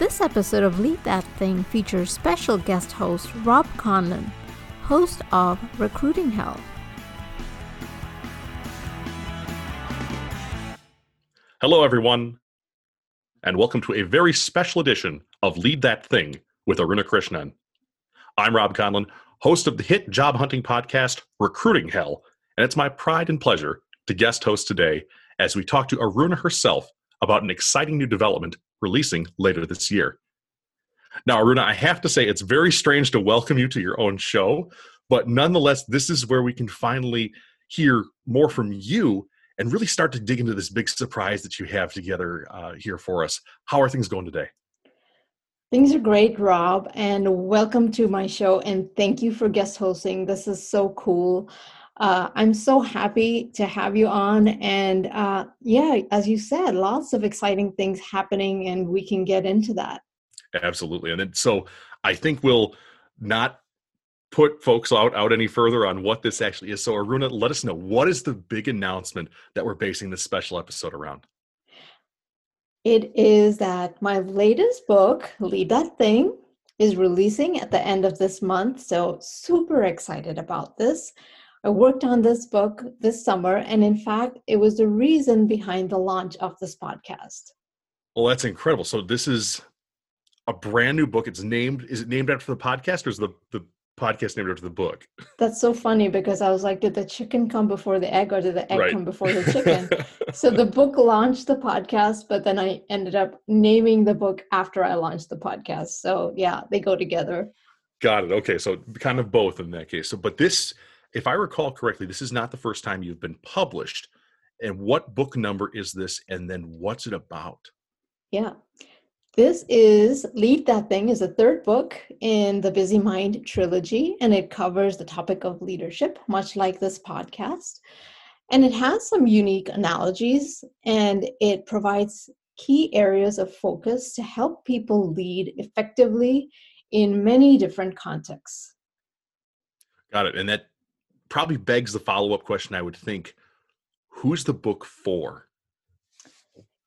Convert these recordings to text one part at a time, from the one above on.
This episode of Lead That Thing features special guest host Rob Conlon, host of Recruiting Hell. Hello, everyone, and welcome to a very special edition of Lead That Thing with Aruna Krishnan. I'm Rob Conlon, host of the hit job hunting podcast Recruiting Hell, and it's my pride and pleasure to guest host today as we talk to Aruna herself about an exciting new development releasing later this year. Now, Aruna, I have to say it's very strange to welcome you to your own show, but nonetheless, this is where we can finally hear more from you and really start to dig into this big surprise that you have together uh, here for us. How are things going today? Things are great, Rob, and welcome to my show. And thank you for guest hosting. This is so cool. Uh, I'm so happy to have you on. And uh, yeah, as you said, lots of exciting things happening, and we can get into that. Absolutely. And then, so I think we'll not put folks out out any further on what this actually is. So Aruna, let us know what is the big announcement that we're basing this special episode around. It is that my latest book, Lead That Thing, is releasing at the end of this month. So super excited about this. I worked on this book this summer, and in fact, it was the reason behind the launch of this podcast. Well, that's incredible. So this is a brand new book. It's named. Is it named after the podcast, or is the the podcast named after the book? That's so funny because I was like, did the chicken come before the egg, or did the egg right. come before the chicken? so the book launched the podcast, but then I ended up naming the book after I launched the podcast. So yeah, they go together. Got it. Okay, so kind of both in that case. So, but this if I recall correctly, this is not the first time you've been published. And what book number is this? And then what's it about? Yeah. This is Lead That Thing is a third book in the Busy Mind trilogy, and it covers the topic of leadership, much like this podcast. And it has some unique analogies, and it provides key areas of focus to help people lead effectively in many different contexts. Got it. And that probably begs the follow up question I would think who's the book for?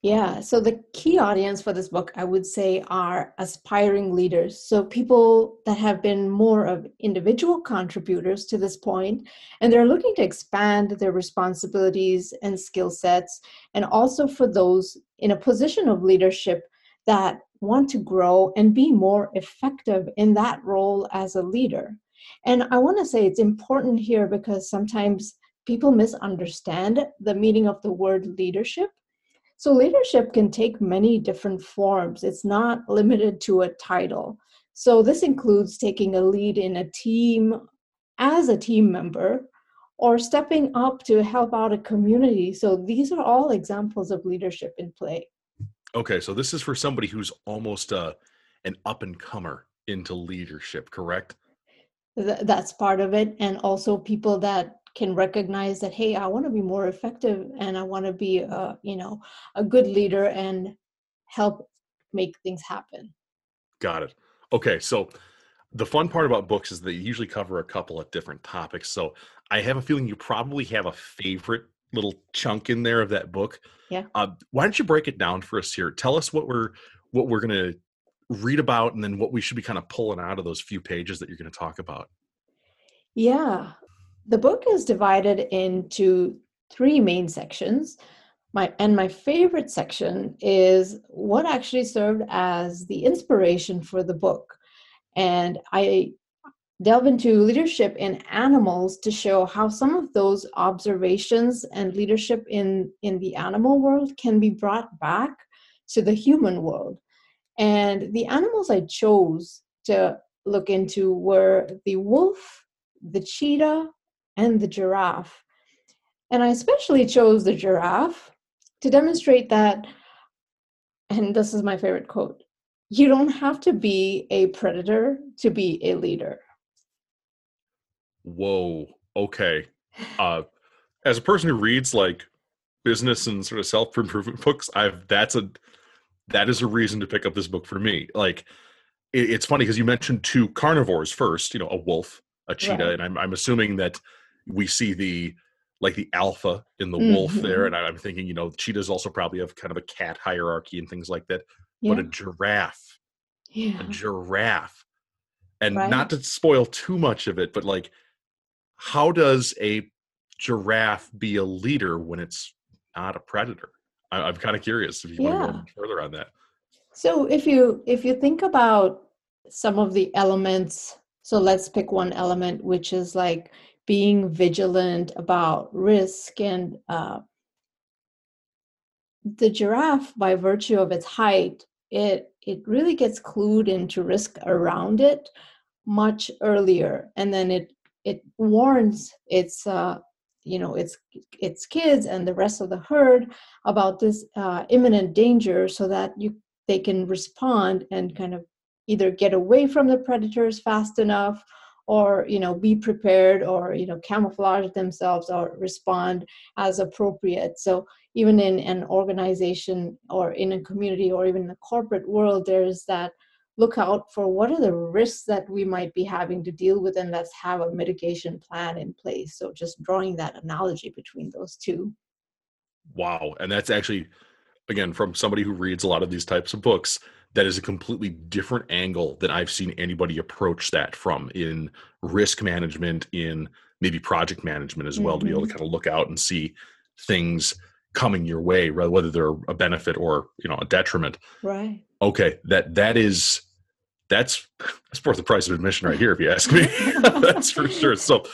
Yeah, so the key audience for this book, I would say, are aspiring leaders. So people that have been more of individual contributors to this point, and they're looking to expand their responsibilities and skill sets, and also for those in a position of leadership that want to grow and be more effective in that role as a leader. And I want to say it's important here because sometimes people misunderstand the meaning of the word leadership. So, leadership can take many different forms, it's not limited to a title. So, this includes taking a lead in a team as a team member or stepping up to help out a community. So, these are all examples of leadership in play. Okay, so this is for somebody who's almost uh, an up and comer into leadership, correct? Th- that's part of it and also people that can recognize that hey i want to be more effective and i want to be a you know a good leader and help make things happen. Got it. Okay so the fun part about books is they usually cover a couple of different topics so i have a feeling you probably have a favorite little chunk in there of that book. Yeah. Uh, why don't you break it down for us here? Tell us what we're what we're going to read about and then what we should be kind of pulling out of those few pages that you're going to talk about? Yeah. The book is divided into three main sections. My and my favorite section is what actually served as the inspiration for the book. And I delve into leadership in animals to show how some of those observations and leadership in in the animal world can be brought back to the human world and the animals I chose to look into were the wolf, the cheetah, and the giraffe. And I especially chose the giraffe to demonstrate that, and this is my favorite quote you don't have to be a predator to be a leader. Whoa. Okay. Uh, as a person who reads like business and sort of self improvement books, I've that's a that is a reason to pick up this book for me. Like, it, it's funny because you mentioned two carnivores first. You know, a wolf, a cheetah, right. and I'm I'm assuming that we see the like the alpha in the mm-hmm. wolf there, and I'm thinking, you know, cheetahs also probably have kind of a cat hierarchy and things like that. Yeah. But a giraffe yeah. a giraffe. And Right. not to spoil too much of it, but like, how does a giraffe be a leader when it's not a predator? I, I'm kind of curious if you want to go further on that. So if you if you think about some of the elements, so let's pick one element, which is like being vigilant about risk and uh, the giraffe, by virtue of its height, it it really gets clued into risk around it much earlier, and then it it warns its uh, you know its its kids and the rest of the herd about this uh, imminent danger, so that you they can respond and kind of either get away from the predators fast enough or you know be prepared or you know camouflage themselves or respond as appropriate. So even in an organization or in a community or even in the corporate world there's that look out for what are the risks that we might be having to deal with and let's have a mitigation plan in place. So just drawing that analogy between those two. Wow. And that's actually, again, from somebody who reads a lot of these types of books, that is a completely different angle than I've seen anybody approach that from in risk management, in maybe project management as well, to be able to mm-hmm. kind of look out and see things coming your way, whether they're a benefit or you know a detriment. right Okay, that that is that's that's worth the price of admission right here, if you ask me. that's for sure. So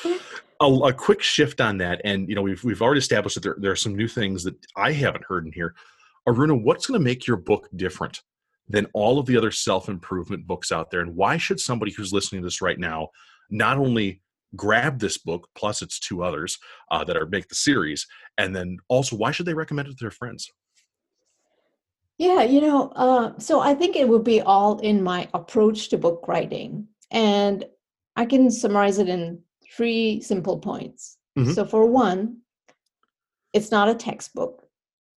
a, a quick shift on that, and you know we've we've already established that there, there are some new things that I haven't heard in here. Aruna, what's going to make your book different than all of the other self improvement books out there, and why should somebody who's listening to this right now not only grab this book plus its two others uh, that are make the series, and then also why should they recommend it to their friends? Yeah, you know, uh, so I think it would be all in my approach to book writing. And I can summarize it in three simple points. Mhm. So, for one, it's not a textbook.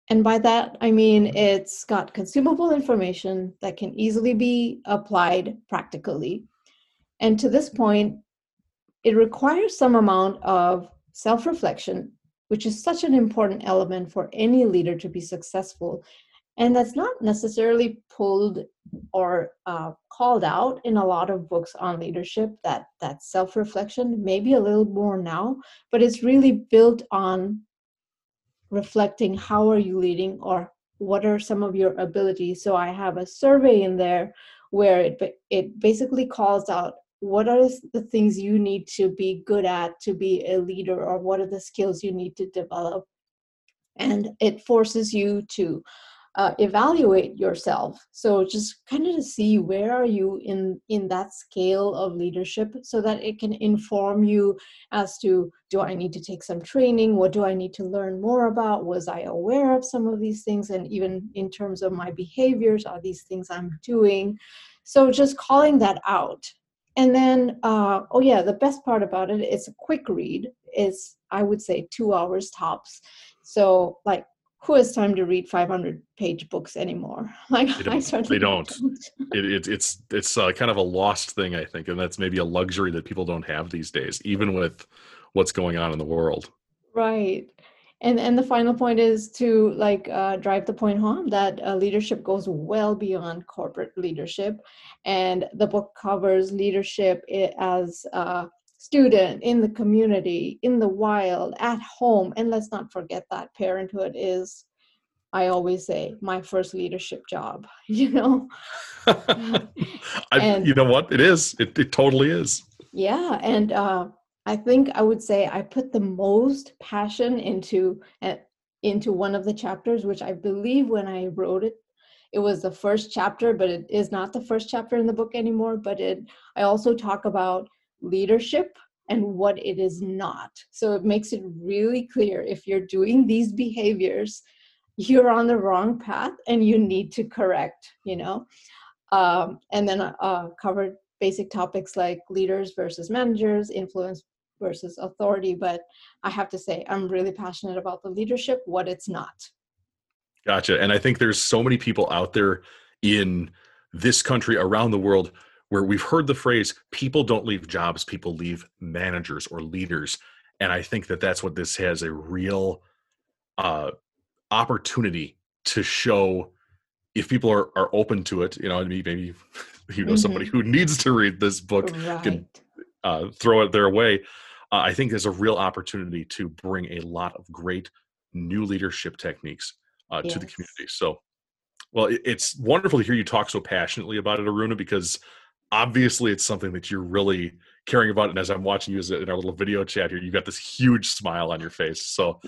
And by that, I mean it's got consumable information that can easily be applied practically. And to this point, it requires some amount of self reflection, which is such an important element for any leader to be successful and that's not necessarily pulled or uh, called out in a lot of books on leadership that that self-reflection maybe a little more now but it's really built on reflecting how are you leading or what are some of your abilities. So i have a survey in there where it it basically calls out what are the things you need to be good at to be a leader or what are the skills you need to develop? And it forces you to uh, evaluate yourself. So just kind of to see where are you in in that scale of leadership so that it can inform you as to do i need to take some training? What do i need to learn more about? Was i aware of some of these things? And even in terms of my behaviors are these things i'm doing? So just calling that out and then uh, oh yeah the best part about it it's a quick read it's i would say two hours tops so like who has time to read 500 page books anymore like They i don't. certainly They don't. it, it, it's it's uh, kind of a lost thing, I think, and that's maybe a luxury that people don't have these days, even with what's going on in the world. right and and the final point is to like uh, drive the point home that uh, leadership goes well beyond corporate leadership and the book covers leadership as a student in the community in the wild at home and let's not forget that parenthood is i always say my first leadership job you know I, And- you know what? It is. It, it totally is. Yeah, and uh, I think I would say I put the most passion into uh, into one of the chapters, which I believe when I wrote it, it was the first chapter, but it is not the first chapter in the book anymore. But it, I also talk about leadership and what it is not. So it makes it really clear if you're doing these behaviors, you're on the wrong path and you need to correct. You know, um, and then uh, covered basic topics like leaders versus managers, influence versus authority. But I have to say, I'm really passionate about the leadership, what it's not. Gotcha. And I think there's so many people out there in this country, around the world, where we've heard the phrase people don't leave jobs, people leave managers or leaders. And I think that that's what this has a real uh, opportunity to show if people are, are open to it, you know, maybe maybe you know mm-hmm. somebody who needs to read this book right. can uh, throw it their way. Uh, I think there's a real opportunity to bring a lot of great new leadership techniques uh, yes. to the community. So, well, it, it's wonderful to hear you talk so passionately about it, Aruna, because obviously it's something that you're really caring about. And as I'm watching you in our little video chat here, you've got this huge smile on your face. So,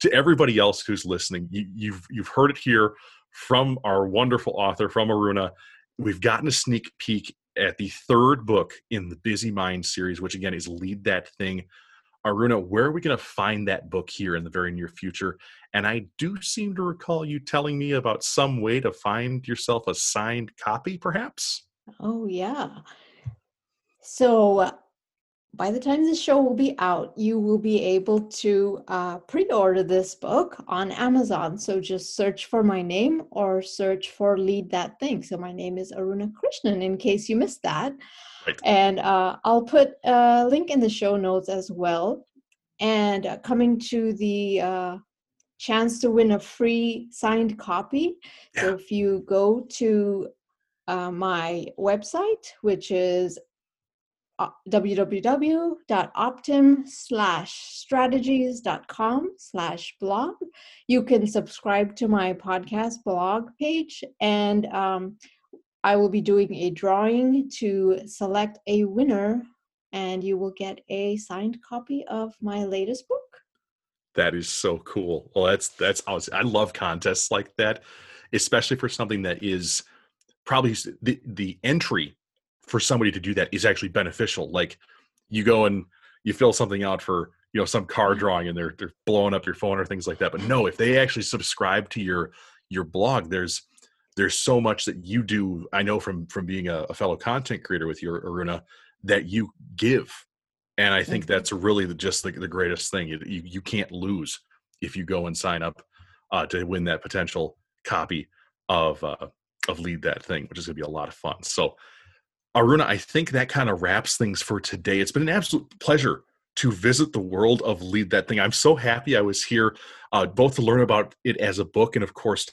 to everybody else who's listening, you, you've you've heard it here from our wonderful author, from Aruna. We've gotten a sneak peek at the third book in the Busy Mind series, which again is Lead That Thing. Aruna, where are we going to find that book here in the very near future? And I do seem to recall you telling me about some way to find yourself a signed copy, perhaps? Oh, yeah. So by the time this show will be out, you will be able to uh, pre order this book on Amazon. So just search for my name or search for Lead That Thing. So my name is Aruna Krishnan, in case you missed that. Right. And uh, I'll put a link in the show notes as well. And uh, coming to the uh, chance to win a free signed copy. Yeah. So if you go to uh, my website, which is www.optim slash strategies.com slash blog. You can subscribe to my podcast blog page and um, I will be doing a drawing to select a winner and you will get a signed copy of my latest book. That is so cool. Well, that's that's awesome. I love contests like that, especially for something that is probably the the entry for somebody to do that is actually beneficial. Like you go and you fill something out for you know some car mm-hmm. drawing and they're they're blowing up your phone or things like that. But no, if they actually subscribe to your your blog, there's there's so much that you do. I know from from being a, a fellow content creator with your Aruna that you give, and I think mm-hmm. that's really the, just the, the greatest thing. You, you, you can't lose if you go and sign up uh, to win that potential copy of uh, of lead that thing, which is going to be a lot of fun. So Aruna, I think that kind of wraps things for today. It's been an absolute pleasure to visit the world of Lead That Thing. I'm so happy I was here, uh, both to learn about it as a book and, of course,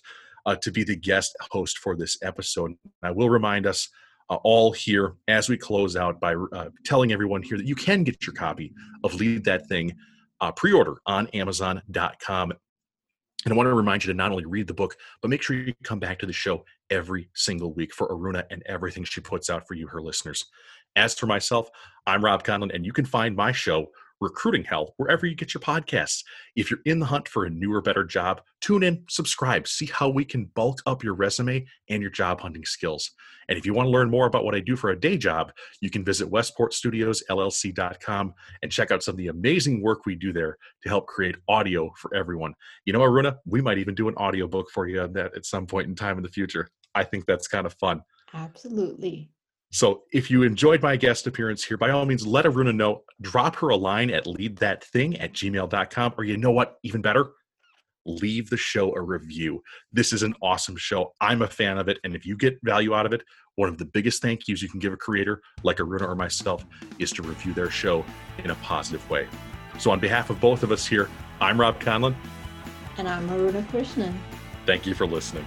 uh, to be the guest host for this episode. I will remind us uh, all here as we close out by uh, telling everyone here that you can get your copy of Lead That Thing uh, pre order on Amazon.com. And I want to remind you to not only read the book, but make sure you come back to the show every single week for Aruna and everything she puts out for you, her listeners. As for myself, I'm Rob Conlon, and you can find my show Recruiting Hell, wherever you get your podcasts. If you're in the hunt for a newer, better job, tune in, subscribe, see how we can bulk up your resume and your job hunting skills. And if you want to learn more about what I do for a day job, you can visit westportstudiosllc.com and check out some of the amazing work we do there to help create audio for everyone. You know, Aruna, we might even do an audiobook for you on that at some point in time in the future. I think that's kind of fun. Absolutely. So if you enjoyed my guest appearance here, by all means, let Aruna know. Drop her a line at leadthatthing at gmail.com. Or you know what? Even better, leave the show a review. This is an awesome show. I'm a fan of it. And if you get value out of it, one of the biggest thank yous you can give a creator like Aruna or myself is to review their show in a positive way. So on behalf of both of us here, I'm Rob Conlon. And I'm Aruna Krishnan. Thank you for listening.